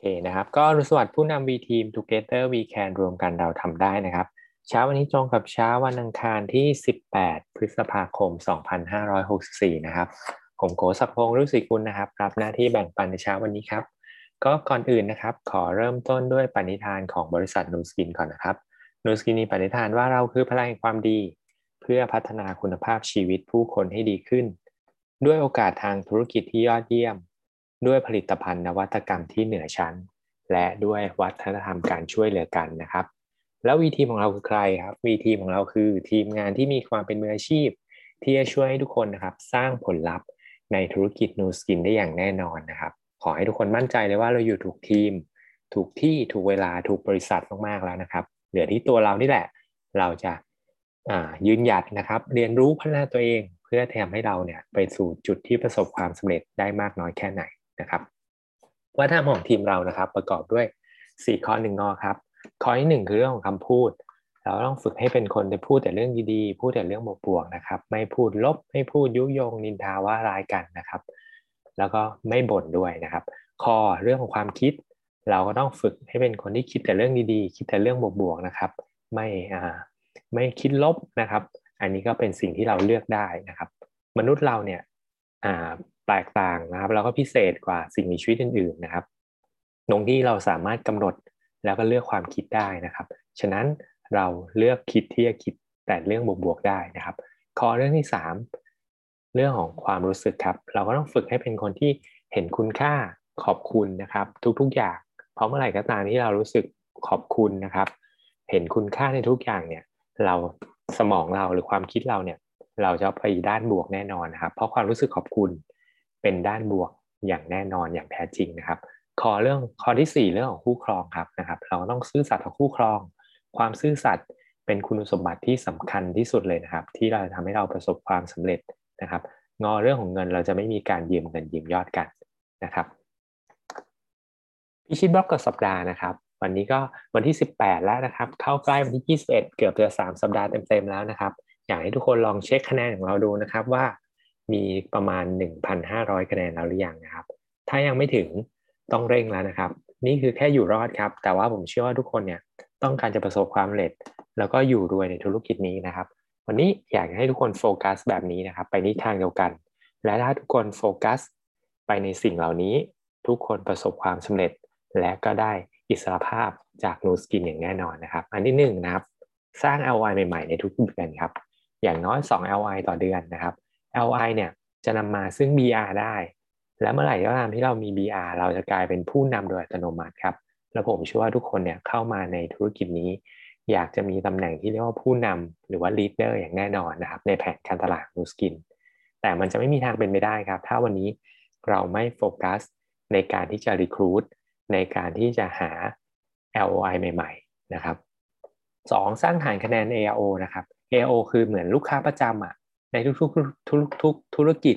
เคนะครับก็รุสวัสดิ์ผู้นำ V Team Together We Can รวมกันเราทำได้นะครับ เช้าวันนี้ตรงกับเช้าวันอังคารที่ 18 พฤษภาคม 2564 นะครับ ผมโกศักพงศ์รุศิกุลนะครับ รับหน้าที่แบ่งปันในเช้าวันนี้ครับ ก็ก่อนอื่นนะครับ ขอเริ่มต้นด้วยปณิธานของบริษัทนูสกินก่อนนะครับนูสกินมีปณิธานว่าเราคือพลังแห่งความดี เพื่อพัฒนาคุณภาพชีวิตผู้คนให้ดีขึ้น ด้วยโอกาสทางธุรกิจที่ยอดเยี่ยม ด้วยผลิตภัณฑ์นวัตกรรมที่เหนือชั้น และด้วยวัฒนธรรมการช่วยเหลือกันนะครับ แล้ววีทีมของเราคือใครครับวีทีมของเราคือทีมงานที่มีความเป็นมืออาชีพ ที่จะช่วยให้ทุกคนนะครับสร้างผลลัพธ์ในธุรกิจนูสกินได้อย่างแน่นอนนะครับ ขอให้ทุกคนมั่นใจเลยว่าเราอยู่ถูกทีม ถูกที่ถูกเวลาถูกบริษัทมากๆแล้วนะครับ เหลือที่ตัวเรานี่แหละ เราจะยืนหยัดนะครับ เรียนรู้พัฒนาตัวเอง เพื่อทำให้เราเนี่ยไปสู่จุดที่ประสบความสำเร็จได้มากน้อยแค่ไหน นะครับวัฒนธรรมของทีมเรานะครับ ประกอบด้วย 4 ข้อหนึ่งงอครับ ข้อที่หนึ่งคือเรื่องของคำพูด เราต้องฝึกให้เป็นคนที่พูดแต่เรื่องดีๆ พูดแต่เรื่องบวกๆนะครับ ไม่พูดลบ ไม่พูดยุยงนินทาว่าร้ายกันนะครับ แล้วก็ไม่บ่นด้วยนะครับ ข้อเรื่องของความคิด เราก็ต้องฝึกให้เป็นคนที่คิดแต่เรื่องดีๆ คิดแต่เรื่องบวกๆนะครับ ไม่อ่าไม่คิดลบนะครับ อันนี้ก็เป็นสิ่งที่เราเลือกได้นะครับ มนุษย์เราเนี่ยอ่า แตกต่างนะครับ แล้วก็พิเศษกว่าสิ่งมีชีวิตอื่นๆนะครับตรงที่เราสามารถกำหนดแล้วก็เลือกความคิดได้นะครับ ฉะนั้นเราเลือกคิดที่จะคิดแต่เรื่องบวกๆได้นะครับ ข้อเรื่องที่ 3 เรื่องของความรู้สึกครับ เราก็ต้องฝึกให้เป็นคนที่เห็นคุณค่าขอบคุณนะครับ ทุกๆอย่าง เพราะเมื่อไหร่ก็ตามที่เรารู้สึกขอบคุณนะครับ เห็นคุณค่าในทุกอย่างเนี่ย เราสมองเราหรือความคิดเราเนี่ย เราจะไปด้านบวกแน่นอนนะครับ เพราะความรู้สึกขอบคุณ เป็นด้านบวกอย่างแน่นอนอย่างแท้จริงนะครับข้อเรื่องข้อที่ 4 เรื่องของคู่ครองครับนะครับ เราต้องซื่อสัตย์กับคู่ครอง ความซื่อสัตย์เป็นคุณสมบัติที่สำคัญที่สุดเลยนะครับ ที่เราจะทำให้เราประสบความสำเร็จนะครับ งอเรื่องของเงินเราจะไม่มีการยืมเงินยืมยอดกันนะครับพิชิตบล็อกกับสัปดาห์นะครับ วันนี้ก็วันที่ 18 แล้วนะครับ เข้าใกล้วันที่ 21 เกือบจะ 3 สัปดาห์เต็มๆแล้วนะครับ อยากให้ทุกคนลองเช็คคะแนนของเราดูนะครับว่า มีประมาณ 1,500 คะแนนแล้วหรือยังนะครับ ถ้ายังไม่ถึงต้องเร่งแล้วนะครับ นี่คือแค่อยู่รอดครับ แต่ว่าผมเชื่อว่าทุกคนเนี่ยต้องการจะประสบความสำเร็จ แล้วก็อยู่รวยในธุรกิจนี้นะครับ วันนี้อยากให้ทุกคนโฟกัสแบบนี้นะครับ ไปในทางเดียวกัน และถ้าทุกคนโฟกัส ไปในสิ่งเหล่านี้ ทุกคนประสบความสำเร็จ และก็ได้อิสรภาพจากนูสกินอย่างแน่นอนนะครับ อันที่หนึ่งนะครับ สร้าง LI ใหม่ๆในทุกเดือนครับ อย่างน้อย 2 LI ต่อเดือนนะครับ LI เนี่ยจะนำมาซึ่ง BR ได้ และเมื่อไหร่ก็ตามที่เรามี BR เราจะกลายเป็นผู้นำโดยอัตโนมัติครับ แล้วผมเชื่อว่าทุกคนเนี่ยเข้ามาในธุรกิจนี้ อยากจะมีตำแหน่งที่เรียกว่าผู้นำหรือว่า leader อย่างแน่นอนนะครับในแผนการตลาดนูสกิน แต่มันจะไม่มีทางเป็นไปได้ครับ ถ้าวันนี้เราไม่โฟกัสในการที่จะ recruit ในการที่จะหา LOI ใหม่ ๆ นะครับ 2. สร้างฐานคะแนน AO นะครับ AO คือเหมือนลูกค้าประจำอะ ในทุกๆทุกทุกธุรกิจ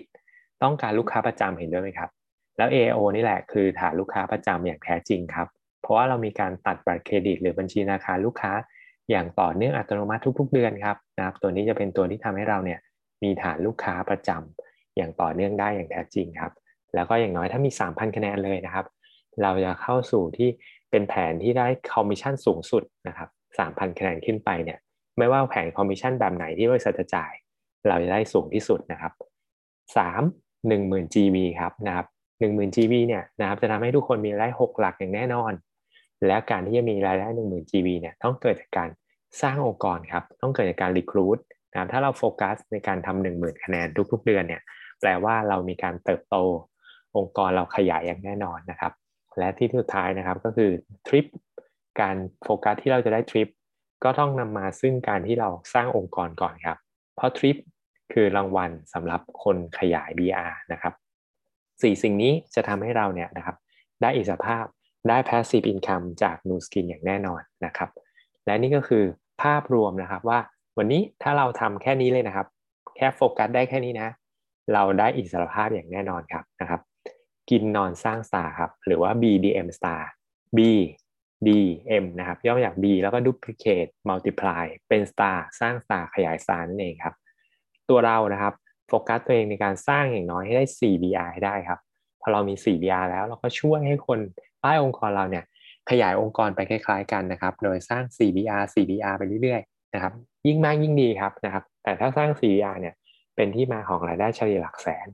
ต้องการลูกค้าประจำเห็นด้วยไหมครับ แล้ว AO นี่แหละคือฐานลูกค้าประจำอย่างแท้จริงครับ เพราะว่าเรามีการตัดบัตรเครดิต หรือบัญชีธนาคารลูกค้า อย่างต่อเนื่องอัตโนมัติทุก ๆ เดือนครับนะครับตัวนี้จะเป็นตัวที่ทำให้เราเนี่ยมีฐานลูกค้าประจำอย่างต่อเนื่องได้อย่างแท้จริงครับ แล้วก็อย่างน้อยถ้ามี 3,000 คะแนนเลยนะครับ เราจะเข้าสู่ที่เป็นแผนที่ได้คอมมิชชั่นสูงสุดนะครับ3,000 คะแนนขึ้นไปเนี่ยไม่ว่าแผนคอมมิชชั่นแบบไหนที่บริษัทจะจ่าย เราจะได้สูงที่สุดนะครับสามหนึ่งหมื่น GV ครับนะครับหนึ่งหมื่น GB เนี่ยนะครับจะทำให้ทุกคนมีรายได้หกหลักอย่างแน่นอน แล้วการที่จะมีรายได้หนึ่งหมื่น GB เนี่ยต้องเกิดจากการสร้างองค์กรครับต้องเกิดจากการรีคูดนะครับถ้าเราโฟกัสในการทำหนึ่งหมื่นคะแนนทุก ๆ เดือนเนี่ยแปลว่าเรามีการเติบโต องค์กรเราขยายอย่างแน่นอนนะครับ และที่สุดท้ายนะครับก็คือทริปการโฟกัสที่เราจะได้ทริปก็ต้องนำมาซึ่งการที่เราสร้างองค์กรก่อนครับ เพราะทริป คือรางวัลสำหรับคนขยาย BR นะครับสี่สิ่งนี้จะทำให้เราเนี่ยนะครับได้อิสรภาพได้ passive income จาก New Skin อย่างแน่นอนนะครับ และนี่ก็คือภาพรวมนะครับว่าวันนี้ถ้าเราทำแค่นี้เลยนะครับ แค่โฟกัสได้แค่นี้นะ เราได้อิสรภาพอย่างแน่นอนครับนะครับ กินนอนสร้างสตาร์ครับหรือว่า BDM star B DM นะครับย่อมาจาก B แล้วก็ duplicate multiply เป็น star สร้าง star ขยาย star นั่นเองครับ ตัวเรานะครับโฟกัสตัวเองในการสร้างอย่างน้อยให้ได้ 4 BR ให้ได้ครับพอเรามี 4 BR แล้วเราก็ช่วยให้คนป้ายองค์กรเราเนี่ยขยายองค์กรไปคล้าย ๆ กันนะครับ โดยสร้าง 4BR 4BR ไปเรื่อยๆนะครับ ยิ่งมากยิ่งดีครับนะครับ แต่ถ้าสร้าง 4BR เนี่ยเป็นที่มาของรายได้เฉลี่ยหลักแสน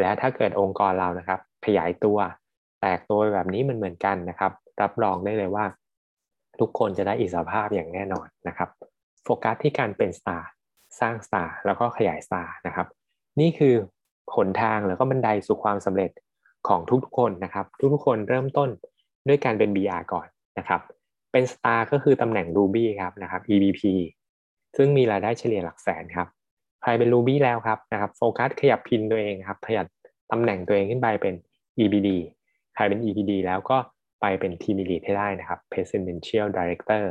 และถ้าเกิดองค์กรเรานะครับ ขยายตัวแตกตัวแบบนี้มันเหมือนกันนะครับ รับรองได้เลยว่า ทุกคนจะได้อิสรภาพอย่างแน่นอนนะครับ โฟกัสที่การเป็น star สร้าง star แล้วก็ขยาย star นะครับ นี่คือหนทางแล้วก็บันไดสู่ความสำเร็จของทุกๆคนนะครับ ทุกๆคนเริ่มต้นด้วยการเป็น BR ก่อนนะครับ เป็น star ก็คือตำแหน่ง Ruby ครับนะครับ EBP ซึ่งมีรายได้เฉลี่ยหลักแสนครับใครเป็น Ruby แล้วครับนะครับโฟกัสขยับ pin ตัวเองครับขยับตำแหน่งตัวเองขึ้นไปเป็น EBD ใครเป็น EBD แล้วก็ไปเป็น Team Elite ให้ได้นะครับ Presidential Director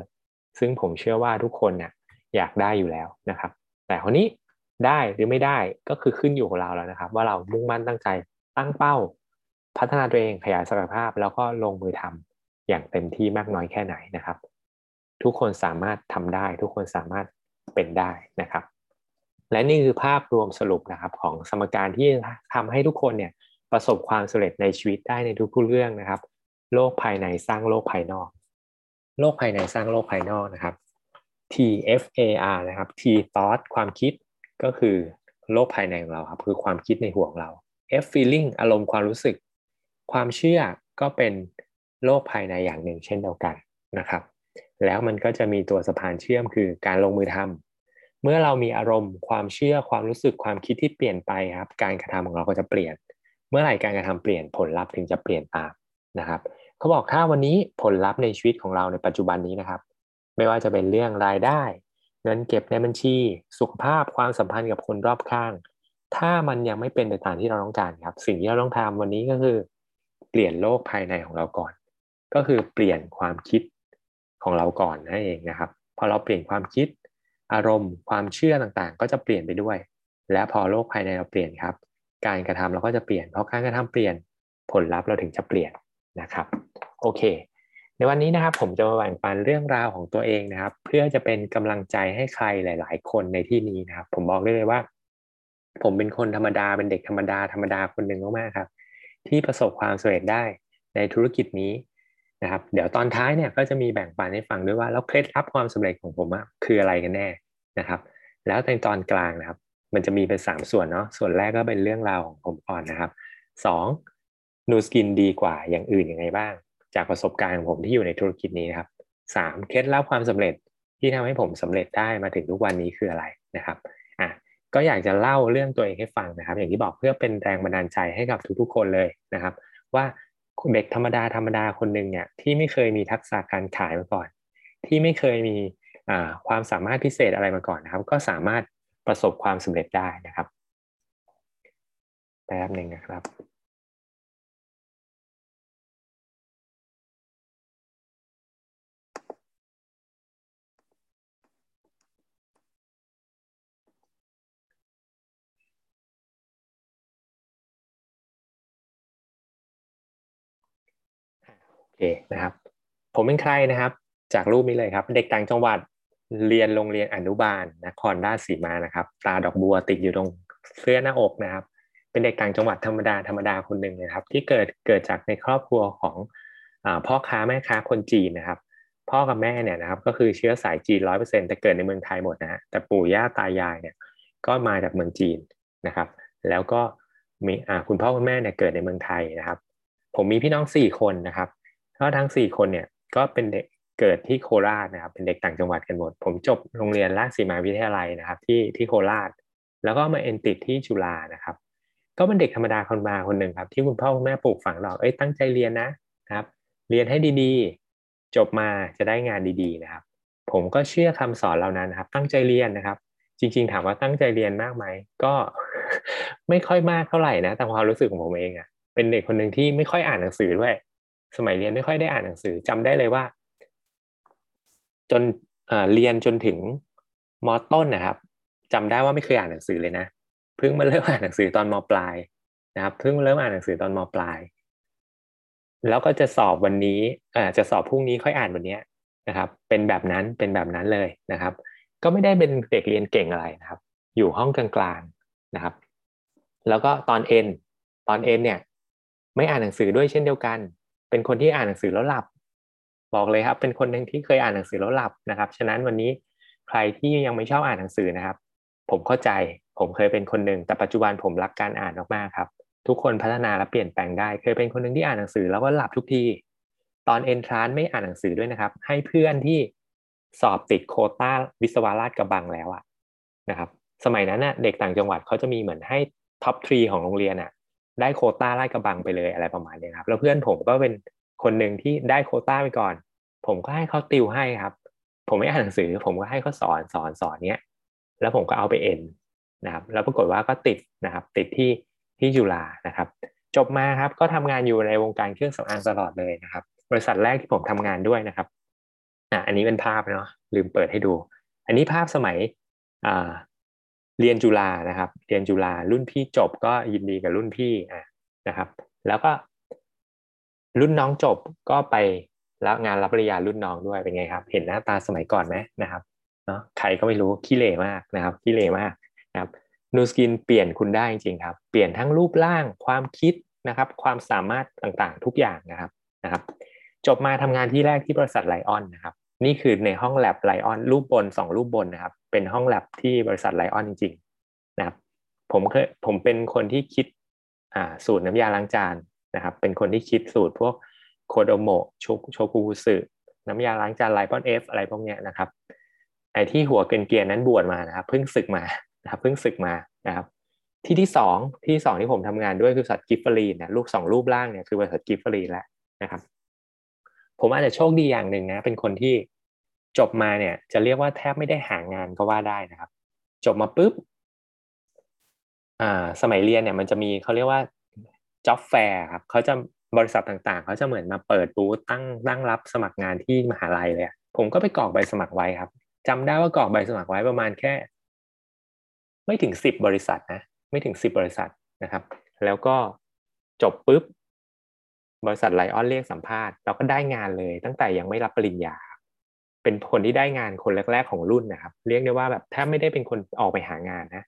ซึ่งผมเชื่อว่าทุกคนนี่ยอยากได้อยู่แล้วนะครับ แต่คนนี้ได้หรือไม่ได้ก็คือขึ้นอยู่กับเราแล้วนะครับ ว่าเรามุ่งมั่นตั้งใจตั้งเป้า พัฒนาตัวเองขยายศักยภาพ แล้วก็ลงมือทำอย่างเต็มที่มากน้อยแค่ไหนนะครับ ทุกคนสามารถทำได้ ทุกคนสามารถเป็นได้นะครับ และนี่คือภาพรวมสรุปนะครับของสมการที่ทำให้ทุกคนเนี่ยประสบความสำเร็จในชีวิตได้ในทุกๆเรื่องนะครับ โลกภายในสร้างโลกภายนอก โลกภายในสร้างโลกภายนอกนะครับ T F A R นะครับ T thought ความคิดก็คือโลกภายในของเราครับ คือความคิดในหัวของเรา F feeling อารมณ์ความรู้สึก ความเชื่อก็เป็นโลกภายในอย่างหนึ่งเช่นเดียวกันนะครับ แล้วมันก็จะมีตัวสะพานเชื่อมคือการลงมือทำเมื่อเรามีอารมณ์ความเชื่อความรู้สึกความคิดที่เปลี่ยนไปครับ การกระทำของเราก็จะเปลี่ยน เมื่อไหร่การกระทำเปลี่ยนผลลัพธ์ถึงจะเปลี่ยนตามนะครับ เขาบอกถ้าวันนี้ผลลัพธ์ในชีวิตของเราในปัจจุบันนี้นะครับ ไม่ว่าจะเป็นเรื่องรายได้ เงินเก็บในบัญชี สุขภาพความสัมพันธ์กับคนรอบข้าง ถ้ามันยังไม่เป็นไปตามที่เราต้องการครับ สิ่งที่เราต้องทำวันนี้ก็คือ เปลี่ยนโลกภายในของเราก่อน ก็คือเปลี่ยนความคิดของเราก่อนนั่นเองนะครับพอเราเปลี่ยนความคิด อารมณ์ ความเชื่อต่างๆ ก็จะเปลี่ยนไปด้วย และพอโลกภายในเราเปลี่ยนครับ การกระทำเราก็จะเปลี่ยน เพราะการกระทำเปลี่ยนผลลัพธ์เราถึงจะเปลี่ยนนะครับ โอเค ในวันนี้นะครับผมจะมาแบ่งปันเรื่องราวของตัวเองนะครับ เพื่อจะเป็นกำลังใจให้ใครหลาย ๆ คนในที่นี้นะครับ ผมบอกได้เลยว่า ผมเป็นคนธรรมดาเป็นเด็กธรรมดาธรรมดาคนหนึ่งมากๆครับ ที่ประสบความสำเร็จได้ในธุรกิจนี้นะครับ เดี๋ยวตอนท้ายเนี่ยก็จะมีแบ่งปันให้ฟังด้วยว่าแล้วเคล็ดลับความสำเร็จของผมอะคืออะไรกันแน่นะครับ แล้วในตอนกลางนะครับ มันจะมีเป็นสามส่วนเนาะส่วนแรกก็เป็นเรื่องราวของผมก่อนนะครับสองนูสกินดีกว่าอย่างอื่นยังไงบ้าง จากประสบการณ์ของผมที่อยู่ในธุรกิจนี้นะครับสามเคล็ดลับความสำเร็จที่ทำให้ผมสำเร็จได้มาถึงทุกวันนี้คืออะไรนะครับอะก็อยากจะเล่าเรื่องตัวเองให้ฟังนะครับ อย่างที่บอกเพื่อเป็นแรงบันดาลใจให้กับทุกๆ คนเลยนะครับ ว่าเด็กธรรมดาธรรมดาคนหนึ่งเนี่ยที่ไม่เคยมีทักษะการขายมาก่อน ที่ไม่เคยมีความสามารถพิเศษอะไรมาก่อนนะครับ ก็สามารถประสบความสำเร็จได้นะครับแป๊บหนึ่งนะครับ เคนะครับ ผมเป็นใครนะครับ จากรูปนี้เลยครับ เด็กต่างจังหวัดเรียนโรงเรียนอนุบาลนครราชสีมานะครับตาดอกบัวติดอยู่ตรงเสื้อหน้าอกนะครับ เป็นเด็กต่างจังหวัดธรรมดาธรรมดาคนหนึ่งนะครับ ที่เกิดเกิดจากในครอบครัวของอพ่อค้าแม่ค้าคนจีนนะครับ พ่อกับแม่เนี่ยนะครับ ก็คือเชื้อสายจีนร้อยเปอร์เซ็นต์แต่เกิดในเมืองไทยหมดนะฮะแต่ปู่ย่าตายายเนี่ย ก็มาจากเมืองจีนนะครับ แล้วก็มีคุณพ่อคุณแม่เนี่ยเกิดในเมืองไทยนะครับ ผมมีพี่น้องสี่คนนะครับ ก็ทั้งสี่คนเนี่ยก็เป็นเด็กเกิดที่โคราชนะครับ เป็นเด็กต่างจังหวัดกันหมด ผมจบโรงเรียนราชสีมาวิทยาลัยนะครับ ที่ที่โคราช แล้วก็มาเอ็นติดที่จุฬานะครับ ก็เป็นเด็กธรรมดาคนมาคนหนึ่งครับ ที่คุณพ่อคุณแม่ปลูกฝังเราเอ้ยตั้งใจเรียนนะครับ เรียนให้ดีๆ จบมาจะได้งานดีๆนะครับ ผมก็เชื่อคำสอนเหล่านั้นนะครับ ตั้งใจเรียนนะครับ จริง ๆ ถามว่าตั้งใจเรียนมากไหมก็ไม่ค่อยมากเท่าไหร่นะแต่ความรู้สึกของผมเองอะ่ะเป็นเด็กคนหนึ่งที่ไม่ค่อยอ่านหนังสือด้วย สมัยเรียนไม่ค่อยได้อ่านหนังสือจำได้เลยว่า จนเรียนจนถึงมต้นนะครับจำได้ว่าไม่เคยอ่านหนังสือเลยนะเพิ่งมาเริ่มอ่านหนังสือตอนมปลายนะครับเพิ่งมาเริ่มอ่านหนังสือตอนมปลาย แล้วก็จะสอบวันนี้อ่าจะสอบพรุ่งนี้ค่อยอ่านวันนี้นะครับ เป็นแบบนั้นเป็นแบบนั้นเลยนะครับ ก็ไม่ได้เป็นเด็กเรียนเก่งอะไรนะครับ อยู่ห้องกลางๆนะครับ แล้วก็ตอนเอ็นตอนเอ็นเนี่ย ไม่อ่านหนังสือด้วยเช่นเดียวกัน เป็นคนที่อ่านหนังสือแล้วหลับ บอกเลยครับ เป็นคนหนึ่งที่เคยอ่านหนังสือแล้วหลับนะครับ ฉะนั้นวันนี้ใครที่ยังไม่ชอบอ่านหนังสือนะครับ ผมเข้าใจผมเคยเป็นคนหนึ่งแต่ปัจจุบันผมรักการอ่านมากๆครับ ทุกคนพัฒนาและเปลี่ยนแปลงได้ เคยเป็นคนหนึ่งที่อ่านหนังสือแล้วก็หลับทุกที ตอนเอนทรานไม่อ่านหนังสือด้วยนะครับ ให้เพื่อนที่สอบติดโคต้าวิศวราชกระบังแล้วอะนะครับ สมัยนั้นน่ะเด็กต่างจังหวัดเขาจะมีเหมือนให้ท็อปทรีของโรงเรียนอะ ได้โคต้าราชกระบังไปเลยอะไรประมาณนี้ครับ แล้วเพื่อนผมก็เป็นคนหนึ่งที่ได้โคต้าไปก่อน ผมก็ให้เขาติวให้ครับ ผมไม่อ่านหนังสือ ผมก็ให้เขาสอนสอนสอนเนี้ย แล้วผมก็เอาไปเอ็นนะครับ แล้วปรากฏว่าก็ติดนะครับ ติดที่ที่จุฬานะครับ จบมาครับก็ทำงานอยู่ในวงการเครื่องสำอางตลอดเลยนะครับ บริษัทแรกที่ผมทำงานด้วยนะครับอะอันนี้เป็นภาพเนาะลืมเปิดให้ดู อันนี้ภาพสมัยอ่า เรียนจุฬานะครับ เรียนจุฬารุ่นพี่จบก็ยินดีกับรุ่นพี่อะนะครับ แล้วก็รุ่นน้องจบก็ไปรับงานรับปริญญารุ่นน้องด้วยเป็นไงครับ เห็นหน้าตาสมัยก่อนไหมนะครับเนาะใครก็ไม่รู้ขี้เหร่มากนะครับขี้เหร่มากนะครับนูสกินเปลี่ยนคุณได้จริงๆครับ เปลี่ยนทั้งรูปร่างความคิดนะครับ ความสามารถต่างๆทุกอย่างนะครับนะครับ จบมาทำงานที่แรกที่บริษัทไลออนนะครับ นี่คือในห้องแลบไลออนรูปบนสองรูปบนนะครับ เป็นห้องแลบที่บริษัทไลออนจริงๆนะครับผมเคยผมเป็นคนที่คิดสูตรน้ำยาล้างจานนะครับ เป็นคนที่คิดสูตรพวกโคโดโมโชกุบุสซึน้ำยาล้างจานไลปอนเอฟอะไรพวกเนี้ยนะครับไอ้ที่หัวเกรียนนั้นบวชมานะครับเพิ่งศึกมานะครับเพิ่งศึกมานะครับที่ที่สองที่สองที่ผมทำงานด้วยคือบริษัทกิฟฟรีนนะรูปสองรูปล่างเนี่ยคือบริษัทกิฟฟรีนแล้วนะครับ ผมอาจจะโชคดีอย่างหนึ่งนะ เป็นคนที่ จบมาเนี่ย จะเรียกว่าแทบไม่ได้หางานก็ว่าได้นะครับ จบมาปุ๊บอ่าสมัยเรียนเนี่ยมันจะมีเขาเรียกว่า job fair ครับเขาจะบริษัทต่างๆ เขาจะเหมือนมาเปิดบูธตั้งตั้งรับสมัครงานที่มหาลัยเลยผมก็ไปกรอกใบสมัครไว้ครับจำได้ว่ากรอกใบสมัครไว้ประมาณแค่ ไม่ถึงสิบบริษัทนะไม่ถึงสิบบริษัทนะครับ แล้วก็จบปุ๊บบริษัทไลออนเรียกสัมภาษณ์เราก็ได้งานเลยตั้งแต่ยังไม่รับปริญญา เป็นคนที่ได้งานคนแรก ๆของรุ่นนะครับ เรียกได้ว่าแบบแทบไม่ได้เป็นคนออกไปหางานนะ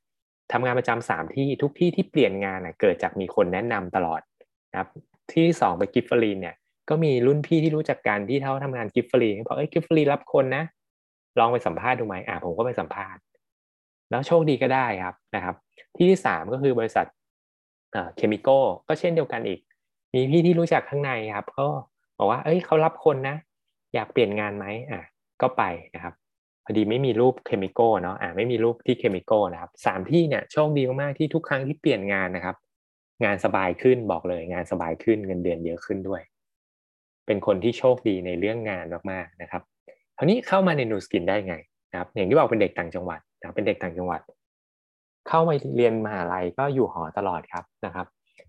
ทำงานประจำสามที่ทุกที่ที่เปลี่ยนงานนะเกิดจากมีคนแนะนำตลอดนะครับที่สองไปกิฟฟรีนเนี่ยก็มีรุ่นพี่ที่รู้จักกันที่เขาทำงานกิฟฟรีบอกเอ้ยกิฟฟรีรับคนนะ ลองไปสัมภาษณ์ดูไหมอ่าผมก็ไปสัมภาษณ์ แล้วโชคดีก็ได้ครับนะครับ ที่ที่สามก็คือบริษัทเคมีโก้ก็เช่นเดียวกันอีก มีพี่ที่รู้จักข้างในครับเขาบอกว่า เอ้ยเขารับคนนะ อยากเปลี่ยนงานไหมอ่า ก็ไปนะครับ พอดีไม่มีรูปเคมีโกเนาะอ่าไม่มีรูปที่เคมีโกนะครับสามที่เนี่ยโชคดีมากๆที่ทุกครั้งที่เปลี่ยนงานนะครับ งานสบายขึ้นบอกเลยงานสบายขึ้นเงินเดือนเยอะขึ้นด้วย เป็นคนที่โชคดีในเรื่องงานมากๆนะครับคราวนี้เข้ามาในนูสกินได้ไงนะครับอย่างที่บอกเป็นเด็กต่างจังหวัดนะเป็นเด็กต่างจังหวัด เข้ามาเรียนมหาลัยก็อยู่หอตลอดครับนะครับ